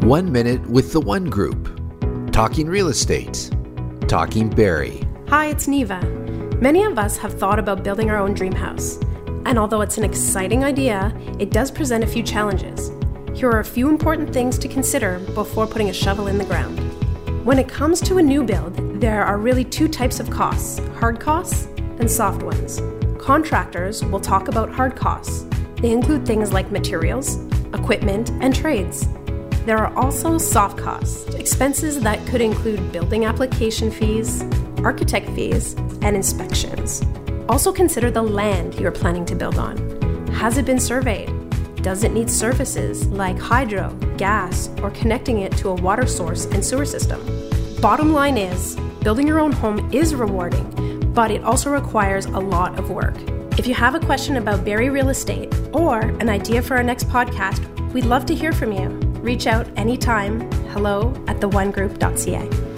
One Minute with the One Group. Talking real estate. Talking Barrie. Hi, it's Neva. Many of us have thought about building our own dream house. And although it's an exciting idea, it does present a few challenges. Here are a few important things to consider before putting a shovel in the ground. When it comes to a new build, there are really two types of costs hard costs and soft ones. Contractors will talk about hard costs. They include things like materials, equipment, and trades. There are also soft costs, expenses that could include building application fees, architect fees, and inspections. Also consider the land you're planning to build on. Has it been surveyed? Does it need services like hydro, gas, or connecting it to a water source and sewer system? Bottom line is, building your own home is rewarding, but it also requires a lot of work. If you have a question about Barrie real estate or an idea for our next podcast, we'd love to hear from you. Reach out anytime. Hello at theonegroup.ca.